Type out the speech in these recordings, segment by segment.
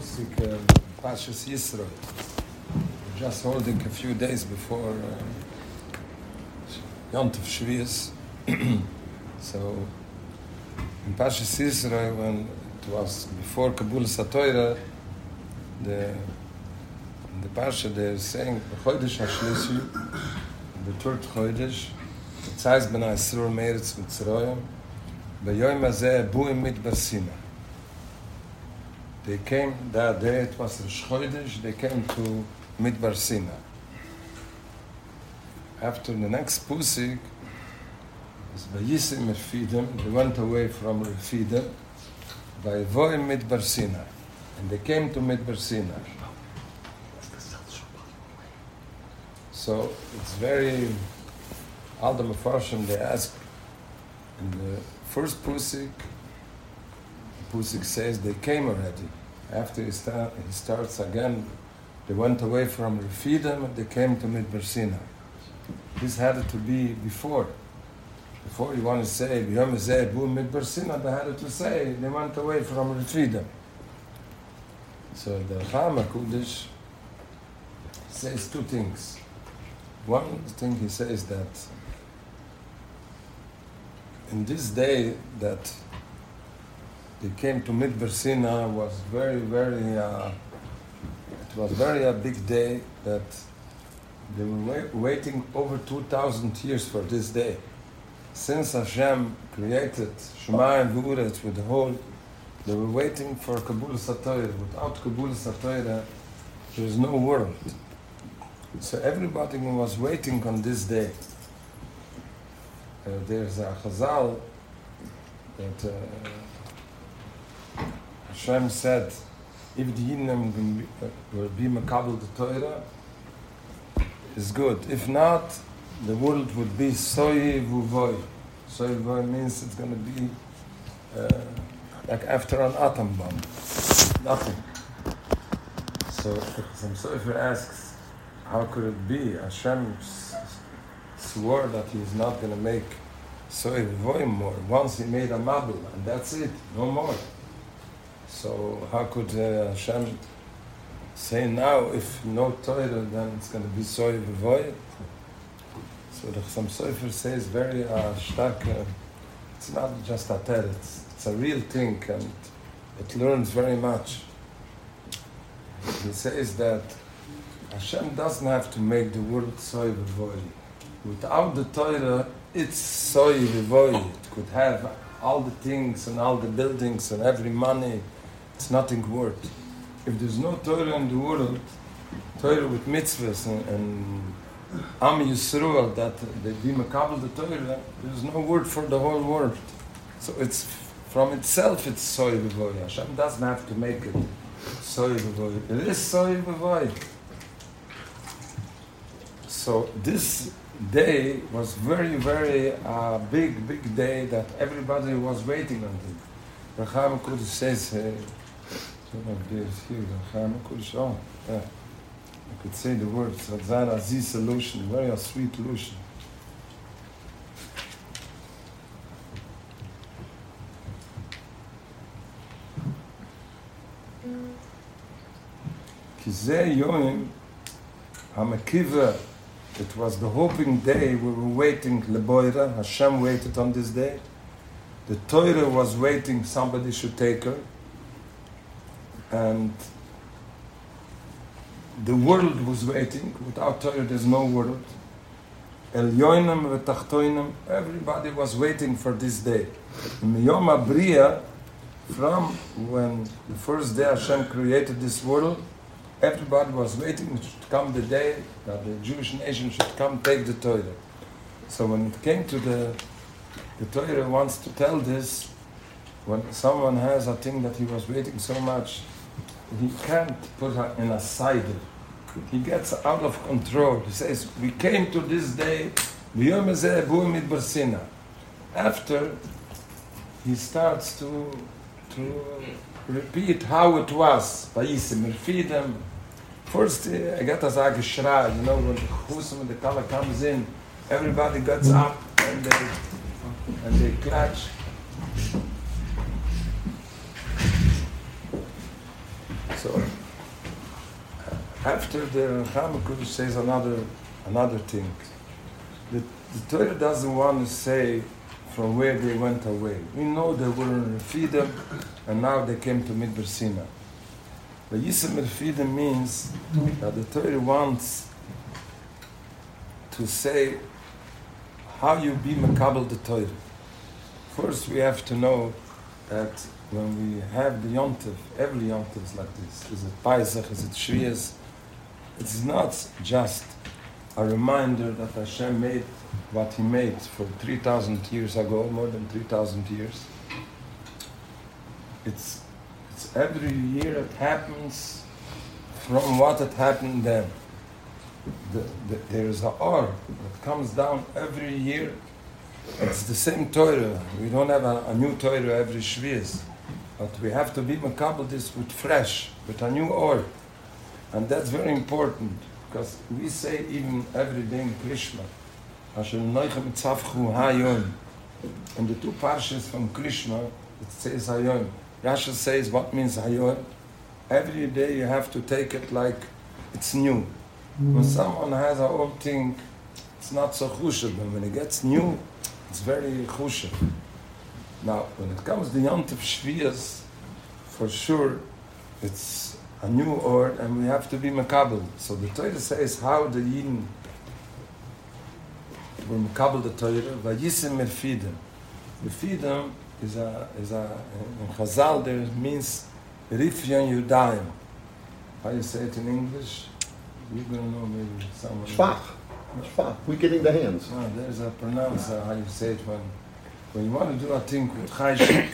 Pusik uh, Pashas Yisro. We're just holding a few days before uh, Yont of Shvius. so, in Pashas Yisro, when it was before Kabul Satoira, the the Pasha they're saying Chodesh HaShlishi, the third Chodesh, Tzais Ben HaEsror Meretz Mitzrayim, B'yoyim Hazeh Buim Mit Barsina. They came that day, it was Rosh Chodesh, they came to Midbar. After the next Pusik, is Vayisim Refidim, they went away from Refidim, Vayivoim Midbar Sina. And they came to Midbar. So it's very, all the they ask, in the first Pusik, Pusik says they came already. After he, start, he starts again, they went away from Refidim and they came to Midbar Sina. This had to be before. Before you want to say, B'yom Zeh Bu Midbar Sina, they had to say, they went away from Refidim. So the Rama Kudish says two things. One thing he says that in this day that they came to Midbar Sina was very, very, uh, it was very a big day that they were wait, waiting over 2,000 years for this day. Since Hashem created Shemayim V'uretz with the whole, they were waiting for Kabul Satoira. Without Kabul Satoira, there is no world. So everybody was waiting on this day. Uh, there's a Chazal that uh, Hashem said, if the Yidden will be Makabel the Torah, is good. If not, the world would be Soy Vuvoy. Soy Vuvoy means it's going to be uh, like after an atom bomb. Nothing. So some Sofer asks, how could it be? Hashem swore that he's not going to make Soy Vuvoy more. Once he made a Mabul, and that's it, no more. So how could uh, Hashem say now, if no Torah, then it's going to be soy v'voy? So the Chassam Sofer says very uh, stark, uh, it's not just a teretz, it's, it's a real thing and it learns very much. He says that Hashem doesn't have to make the world soy v'voy. Without the Torah, it's soy v'voy. It could have all the things and all the buildings and every money, it's nothing worth. If there's no Torah in the world, Torah with mitzvahs and, and Am Yisrael, that they be makabel the Torah, there's no word for the whole world. So it's from itself it's soy v'voy. Hashem doesn't have to make it soy v'voy. It is soy v'voy. So this day was very, very uh, big, big day that everybody was waiting on it. Racham Kodesh says, uh, here, Racham Kodesh, oh, yeah. I could say the words, Razan Aziz solution, very a sweet solution. כי זה יום המקיבה It was the hoping day we were waiting, Leboira, Hashem waited on this day. The Torah was waiting, somebody should take her. And the world was waiting. Without Torah, there's no world. El Yoinam v'tachtoinam, everybody was waiting for this day. In Yom Abriya, from when the first day Hashem created this world, everybody was waiting to come the day that the Jewish nation should come take the Torah. So when it came to the, the Torah wants to tell this, when someone has a thing that he was waiting so much, he can't put in a side. He gets out of control. He says, we came to this day, after he starts to, to repeat how it was. First, uh, I got a Geschrei, you know, when the Chusim the Kala comes in, everybody gets up and they, and they clutch. So after the Chamakush says another another thing. The, the Torah doesn't want to say from where they went away. We know they were in Refidim and now they came to Midbar Sinai. But Yisem Refidim means that the Torah wants to say how you be Makabal the Torah. First, we have to know that when we have the Yontif, every Yontif is like this. Is it Paisach, is it Shrias? It's not just a reminder that Hashem made what He made for 3,000 years ago, more than 3,000 years. It's, it's every year it happens from what had happened then. The, the, there is a or that comes down every year. It's the same Torah. We don't have a, a new Torah every Shviz. But we have to be makabel this with fresh, with a new or. And that's very important because we say even every day in Krias Shema, Asher Noichem Tzavchu Hayom. In the two parshas from Krias Shema, it says Hayom. Rashi says what means Hayom. Every day you have to take it like it's new. Mm. When someone has an old thing, it's not so chushev. But when it gets new, it's very chushev. Now, when it comes to Yontif Shvias, for sure, it's a new ord, and we have to be makabel. So the Torah says how the Yidden were makabel the Torah. Vayisim merfidim. Merfidim is a is a in Chazal there means rifyan yudayim. How you say it in English? You're gonna know maybe someone. Shvach. Shvach. We're getting the hands. No, there's a pronounce uh, how you say it when when you want to do a thing with chayshik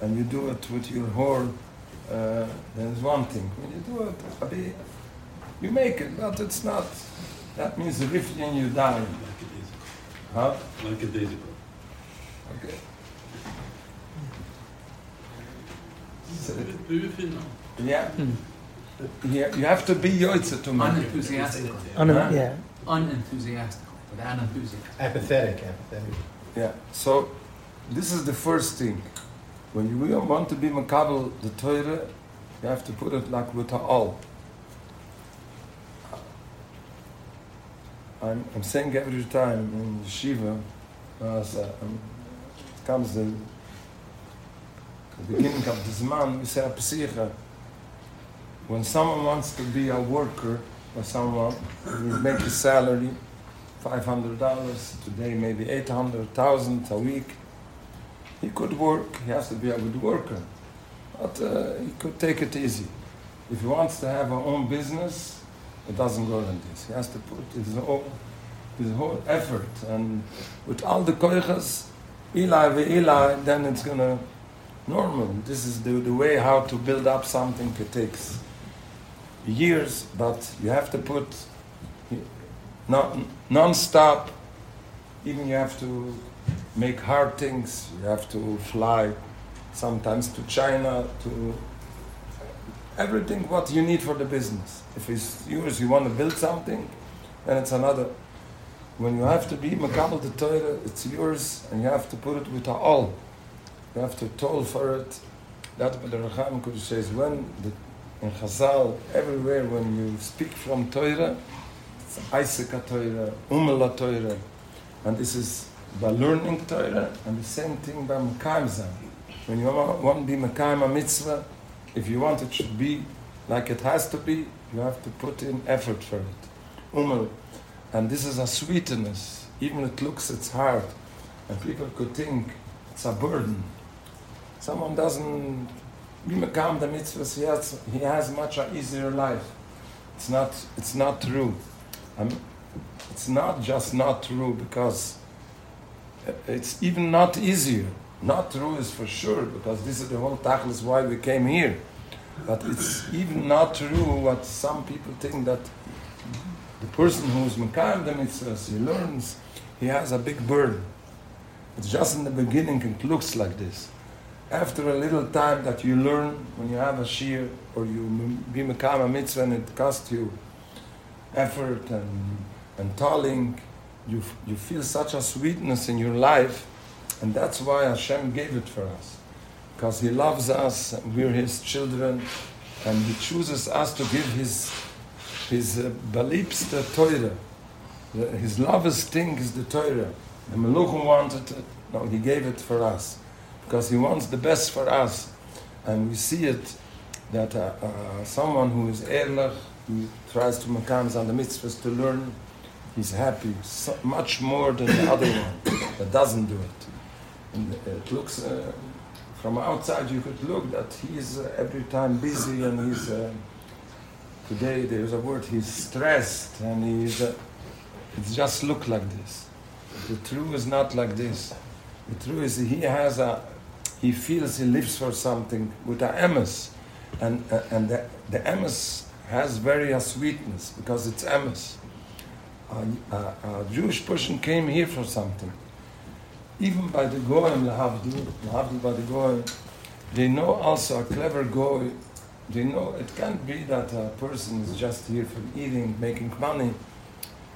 and you do it with your whole uh, there's one thing. When you do it, a bit, you make it, but it's not. That means rifting you die. Like a disabled. Huh? Like a daisy Okay. So, yeah. Yeah, you have to be yoitza to make it. Unenthusiastic. Un- Huh? yeah. Unenthusiastic. With unenthusiastic. Apathetic, apathetic. Yeah. So this is the first thing. When you really want to be makabel the Torah, you have to put it like with all. I'm, I'm saying every time in yeshiva, as uh, um, comes the, the beginning of the Zman, we say a psicha. When someone wants to be a worker or someone, you make a salary, $500, today maybe 800,000 a week. He could work, he has to be a good worker, but uh, he could take it easy. If he wants to have a own business, it doesn't go like this. He has to put his whole, his whole effort, and with all the koichas, Eli ve Eli, then it's gonna normal. This is the, the way how to build up something. It takes years, but you have to put non non-stop. Even you have to make hard things. You have to fly sometimes to China to everything what you need for the business. If it's yours, you want to build something, then it's another. When you have to be makabel the Torah, it's yours, and you have to put it with all. You have to toll for it. That's what the Racham Kodesh says. When the, in Chazal, everywhere when you speak from Torah, it's Isaac Torah, umm Umela Torah, and this is by learning Torah, and the same thing by Mekayim. When you want to be Mekayim a mitzvah, if you want it should be like it has to be, you have to put in effort for it. Umel. And this is a sweetness. Even it looks it's hard. And people could think it's a burden. Someone doesn't be Mekayim the mitzvahs, he has, he has much easier life. It's not, it's not true. I'm, it's not just not true because it's even not easier. Not true is for sure because this is the whole tachlis why we came here. But it's even not true what some people think that the person who's Mekayim the mitzvahs, he learns, he has a big burden. It's just in the beginning it looks like this. After a little time that you learn, when you have a shir or you be Mekayim a mitzvah and it costs you effort and, and toiling, you, you feel such a sweetness in your life, and that's why Hashem gave it for us. Because He loves us, and we're His children, and He chooses us to give His His uh, beliebste Torah. The- His lovest thing is the Torah. The Meluchim wanted it. No, He gave it for us because He wants the best for us, and we see it that uh, uh, someone who is ehrlich, who tries to makam on the mitzvahs to learn, he's happy so, much more than the other one that doesn't do it. And it looks uh, from outside you could look that he's uh, every time busy and he's uh, today there's a word he's stressed and he's uh, it just look like this. The truth is not like this. The truth is he has a he feels he lives for something with a emes and uh, and the, the emes has very a sweetness because it's emes. A, a, Jewish person came here for something. Even by the goyim by the they know also a clever goy. They know it can't be that a person is just here for eating, making money.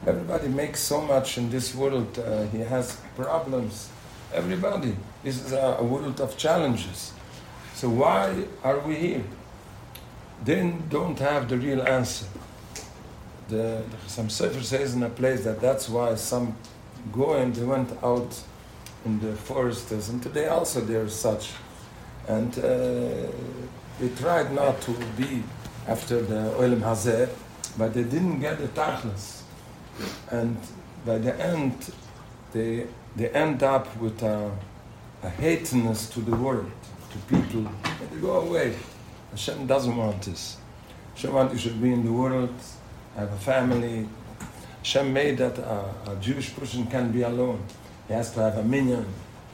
Everybody makes so much in this world. Uh, he has problems. Everybody. This is a, a world of challenges. So why are we here? They don't have the real answer. The, some Sefer says in a place that that's why some goyim they went out in the forests, and today also there's such. And uh, they tried not to be after the Olim Hazeh, but they didn't get the Tachlis. And by the end, they, they end up with a, a hatiness to the world, to people, and they go away. Hashem doesn't want this. Hashem wants you should be in the world, have a family. Hashem made that a, a Jewish person can be alone. He has to have a minyan,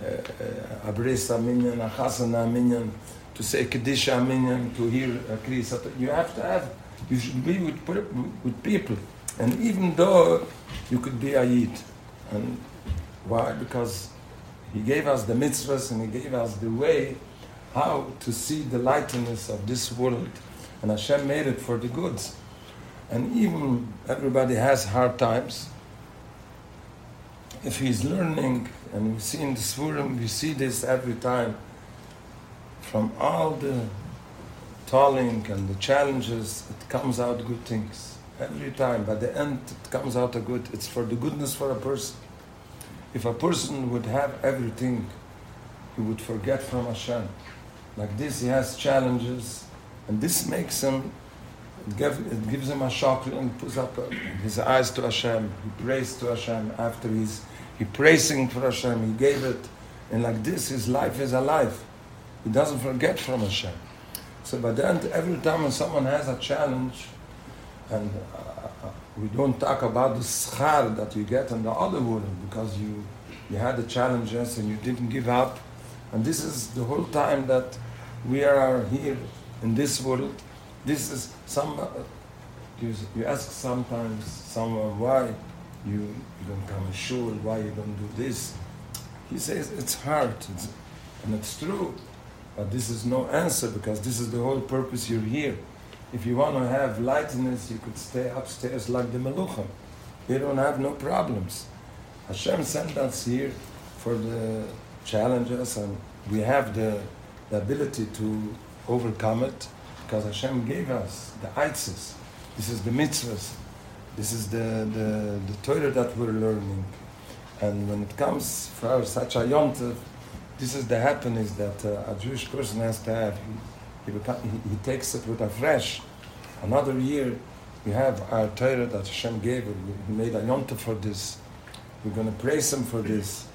uh, uh, a brisa minyan, a chasana minyan, to say kedisha minyan, to hear a kriyas. You have to have. You should be with with people, and even though you could be a yid, and why? Because He gave us the mitzvahs and He gave us the way how to see the lightness of this world, and Hashem made it for the goods. And even everybody has hard times if he's learning, and we see in the Svurim, we see this every time, from all the tolling and the challenges, it comes out good things. Every time, by the end, it comes out a good. It's for the goodness for a person. If a person would have everything, he would forget from Hashem. Like this, he has challenges, and this makes him it gives him a shock and puts up uh, his eyes to Hashem. He prays to Hashem after he's he praising for Hashem. He gave it, and like this, his life is alive. He doesn't forget from Hashem. So, but then every time when someone has a challenge, and uh, we don't talk about the schar that you get in the other world because you you had the challenges and you didn't give up, and this is the whole time that we are here in this world this is some. Uh, you, you ask sometimes someone why you, you don't come shul, why you don't do this. He says it's hard, it's, and it's true, but this is no answer because this is the whole purpose you're here. If you want to have lightness, you could stay upstairs like the Meluchim. You don't have no problems. Hashem sent us here for the challenges, and we have the, the ability to overcome it because Hashem gave us the Eitzes. This is the mitzvahs. This is the, the, the Torah that we're learning. And when it comes for such a yontif, this is the happiness that uh, a Jewish person has to have. He, he, he, he takes it with a fresh. Another year, we have our Torah that Hashem gave. We made a yontif for this. We're going to praise Him for this.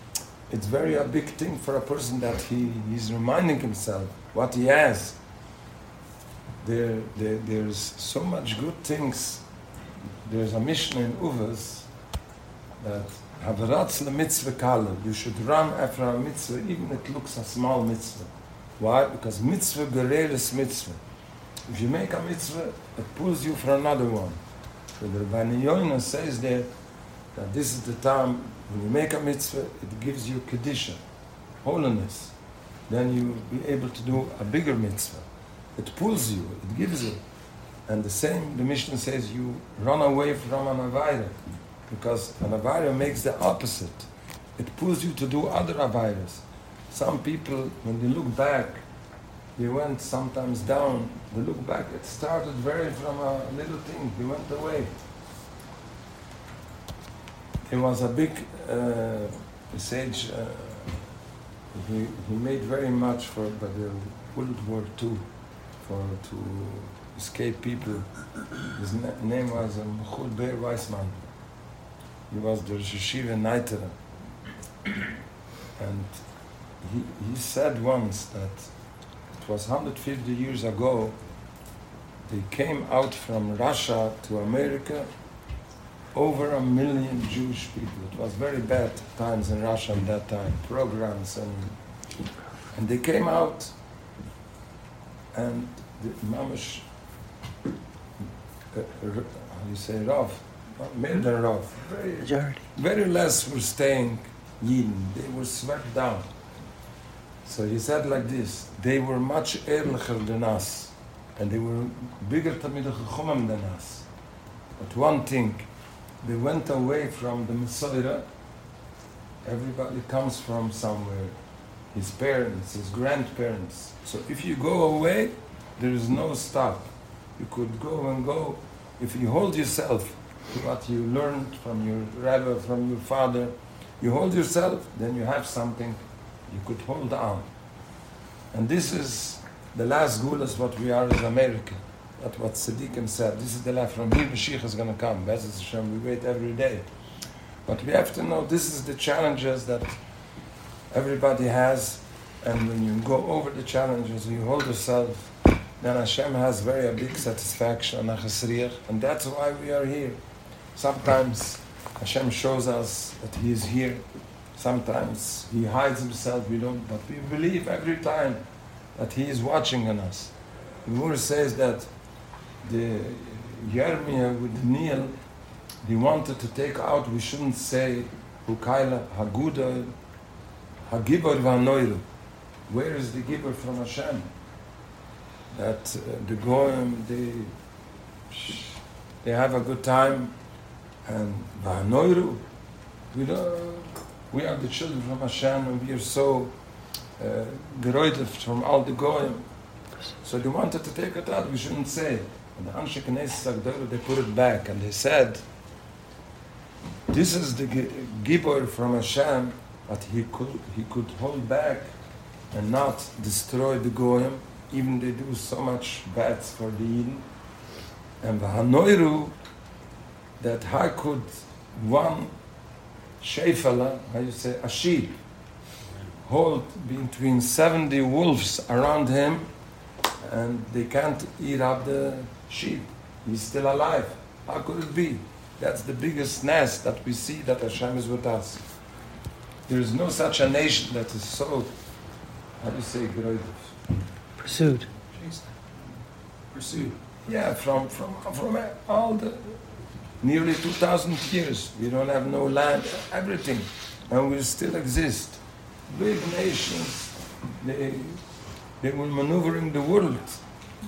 It's very a big thing for a person that he, he's reminding himself what he has there, there, there's so much good things. There's a Mishnah in Uvas that Havaratz mitzvah kala. You should run after a mitzvah, even if it looks a small mitzvah. Why? Because mitzvah gereres mitzvah. If you make a mitzvah, it pulls you for another one. So the Rabbi Yoina says there that this is the time when you make a mitzvah, it gives you kedusha, holiness. Then you will be able to do a bigger mitzvah it pulls you, it gives you. And the same, the Mishnah says, you run away from an Avaira, because an Avaira makes the opposite. It pulls you to do other Avairas. Some people, when they look back, they went sometimes down. They look back, it started very from a little thing. He went away. He was a big uh, sage. Uh, he, he made very much for by the World War II for to escape people. His na- name was um, Mechul Beir Weissman. He was the Rosh Neitera. And he, he said once that it was 150 years ago, they came out from Russia to America, over a million Jewish people. It was very bad times in Russia at that time, pogroms and and they came out and the mamish uh, how do you say Rav? More than Rav. Very, Majority. very less were staying Yidden. They were swept down. So he said like this, they were much ehrlicher than us, and they were bigger Talmidei Chachomim than us. But one thing, they went away from the Mesorah. Everybody comes from somewhere. His parents, his grandparents. So if you go away, there is no stop. You could go and go. If you hold yourself to what you learned from your rabbi, from your father, you hold yourself, then you have something you could hold on. And this is the last gulas what we are as America. That's what Siddiqim said. This is the life from here Mashiach is going to come. Bezos Hashem, we wait every day. But we have to know this is the challenges that everybody has. And when you go over the challenges, you hold yourself, then Hashem has very big satisfaction, and that's why we are here. Sometimes Hashem shows us that He is here. Sometimes He hides Himself, we don't, but we believe every time that He is watching on us. The Mur says that the Yermia with Neil, he wanted to take out, we shouldn't say Hukaila, Haguda, Hagibor Vanoiru. Where is the Gibor from Hashem? That uh, the Goyim, they, they have a good time, and Vanoiru, we don't, we are the children from Hashem, and we are so uh, from all the Goyim. So they wanted to take it out, we shouldn't say. And the Anshe Knesset they put it back, and they said, this is the Gi- Gibor from Hashem, but he could, he could hold back and not destroy the Goyim, even they do so much bad for the Eden. And the Hanoiru, that how could one Shefala, how you say, a sheep, hold between 70 wolves around him and they can't eat up the sheep. He's still alive. How could it be? That's the biggest nest that we see that Hashem is with us. There is no such a nation that is so, how do you say. Pursued. Chase Pursued. Yeah, from, from, from all the nearly 2,000 years. We don't have no land, everything. And we still exist. Big nations, they, they were maneuvering the world.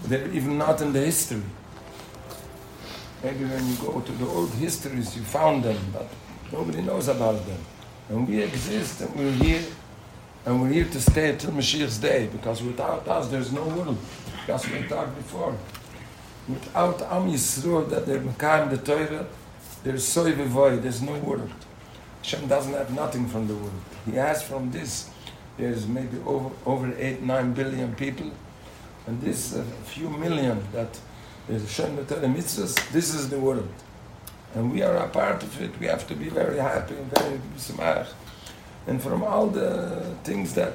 They're even not in the history. Maybe when you go to the old histories, you found them, but nobody knows about them. And we exist, and we're here, and we're here to stay until Mashiach's day, because without us, there's no world. That's what we talked before. Without Am Yisroel, that they're Mekayim the Torah, there's soy v'voy, there's no world. Hashem doesn't have nothing from the world. He has from this. There's maybe over, over 8, 9 billion people, and this uh, few million that is Hashem the Torah mitzvahs, this is the world. And we are a part of it. We have to be very happy and very smart. And from all the things that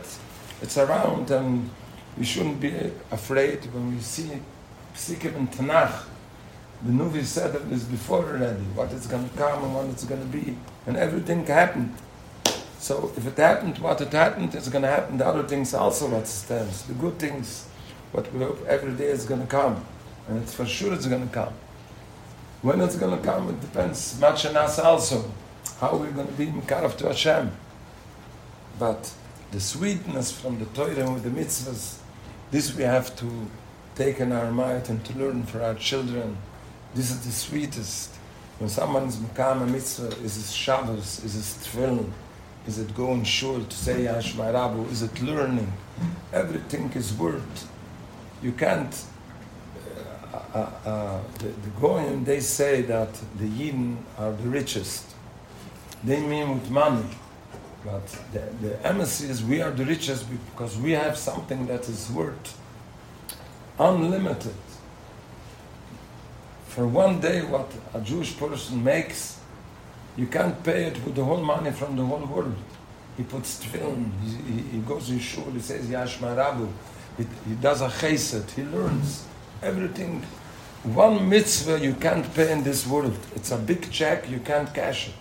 it's around, and we shouldn't be afraid when we see Psikim and Tanakh. The Nuvi said it is before already, what is going to come and what it's going to be. And everything happened. So if it happened, what it happened, it's going to happen. The other things also what stands. The good things, what we hope every day is going to come. And it's for sure it's going to come. When it's going to come, it depends much on us also. How we're going to be Mikaraf to Hashem. But the sweetness from the Torah and with the mitzvahs, this we have to take in our mind and to learn for our children. This is the sweetest. When someone is Mekam a mitzvah, is it Shabbos, is it Tefillin, is it going shul to say Yashma Rabu, is it learning? Everything is worth you can't. Uh, uh, the, the Goyim, they say that the Yidden are the richest. They mean with money. But the, the is we are the richest because we have something that is worth unlimited. For one day, what a Jewish person makes, you can't pay it with the whole money from the whole world. He puts tefillin, he, he, he goes to shul, he says Yashma Rabu, he, he does a chesed, he learns everything. One mitzvah you can't pay in this world. It's a big check, you can't cash it.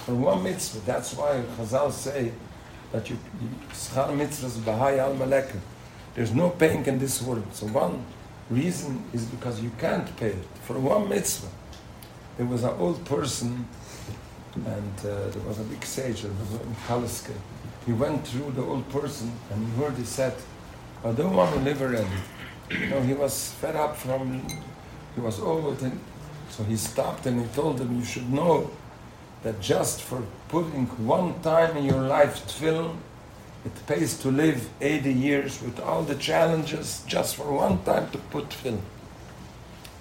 For one mitzvah, that's why Chazal say that you, schar mitzvahs bahai al. There's no paying in this world. So one reason is because you can't pay it. For one mitzvah, there was an old person and uh, there was a big sage, in Kaliske. He went through the old person and he heard he said, I don't want to live already. You know, he was fed up from, he was old and so he stopped and he told them, you should know that just for putting one time in your life tefillin, it pays to live 80 years with all the challenges just for one time to put tefillin.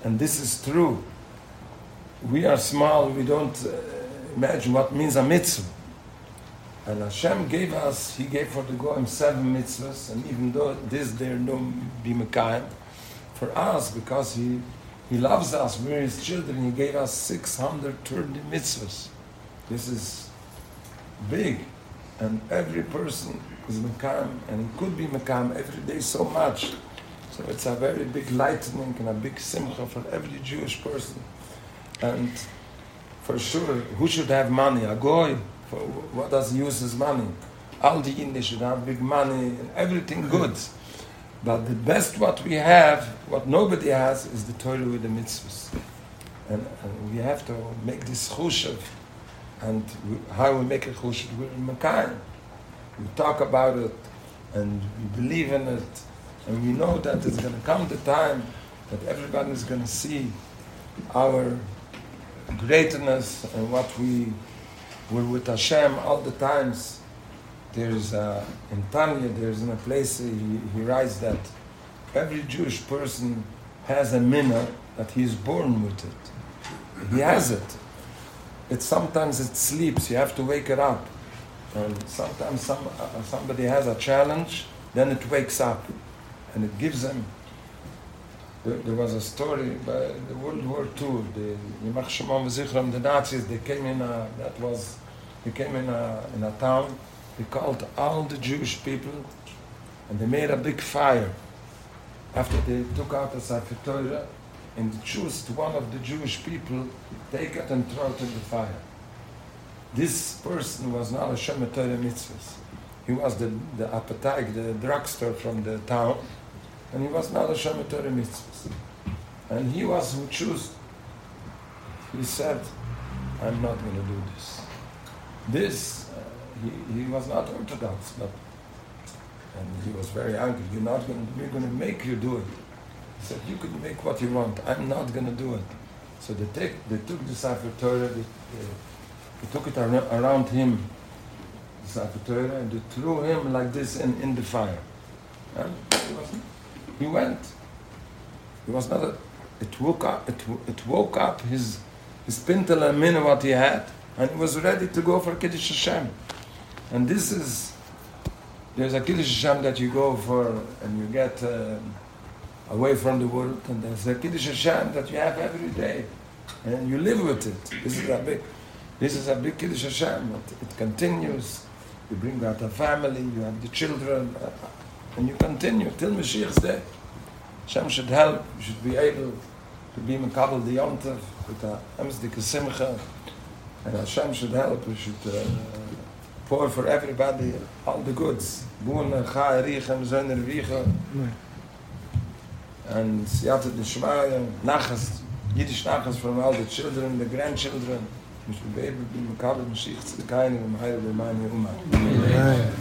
And this is true. We are small, we don't uh, imagine what means a mitzvah. And Hashem gave us, He gave for the Goyim seven mitzvahs, and even though this there no be Mekayim, for us, because He He loves us, we're His children, He gave us 630 mitzvahs. This is big, and every person is Mekayim, and he could be Mekayim every day so much. So it's a very big lightening and a big simcha for every Jewish person. And for sure, who should have money? A goy. For what does he use his money? All the Indians should have big money and everything good. But the best what we have, what nobody has, is the Torah with the mitzvahs. And, and we have to make this chushav. And we, how we make a chushav? We're in Mekayim. We talk about it and we believe in it. And we know that there's going to come the time that everybody is going to see our greatness and what we were with Hashem all the times. There's uh, in Tanya, there's in a place he, he writes that every Jewish person has a minna that he's born with it. He has it. It sometimes it sleeps. You have to wake it up. And sometimes some, uh, somebody has a challenge, then it wakes up, and it gives them there, there was a story by the World War II, the Yimach Shimon the Nazis, they came in a, that was, they came in a, in a town, they called all the Jewish people, and they made a big fire. After they took out the Sefer Torah, and chose one of the Jewish people, take it and throw it in the fire. This person was not a Shemet Torah mitzvahs. He was the, the appetite, the drugstore from the town, and he was not a Shemet Torah mitzvahs. And he was who chose. He said, I'm not going to do this. This, he, was not Orthodox, but, and he was very angry. You're not going we're going to make you do it. He said, you can make what you want. I'm not going to do it. So they, take, they took the Sefer Torah, they, they, took it ar- around him, the Sefer Torah, and they threw him like this in, in the fire. And he, he went. He was not a, it woke up, it, it woke up his, his pintel and what he had, and he was ready to go for Kiddush Hashem. And this is, there's a Kiddush Hashem that you go for and you get uh, away from the world, and there's a Kiddush Hashem that you have every day, and you live with it. This is a big, this is a big Kiddush Hashem. It, it continues. You bring out a family, you have the children, uh, and you continue till Mashiach's day. Hashem should help. You should be able to be Makabal the Yontav with a Emsdik Simcha. And Hashem should help. We should uh, pour for everybody all the goods. Boon and Chai, Riechem, Zöner, Wiecha. And Siyat and Shmaya, Nachas, Yiddish Nachas from all the children, the grandchildren. Mishu Bebe, Bimakabe, Mishich, Tzidkayne, Mishayi, Bimayi, Umay. Amen.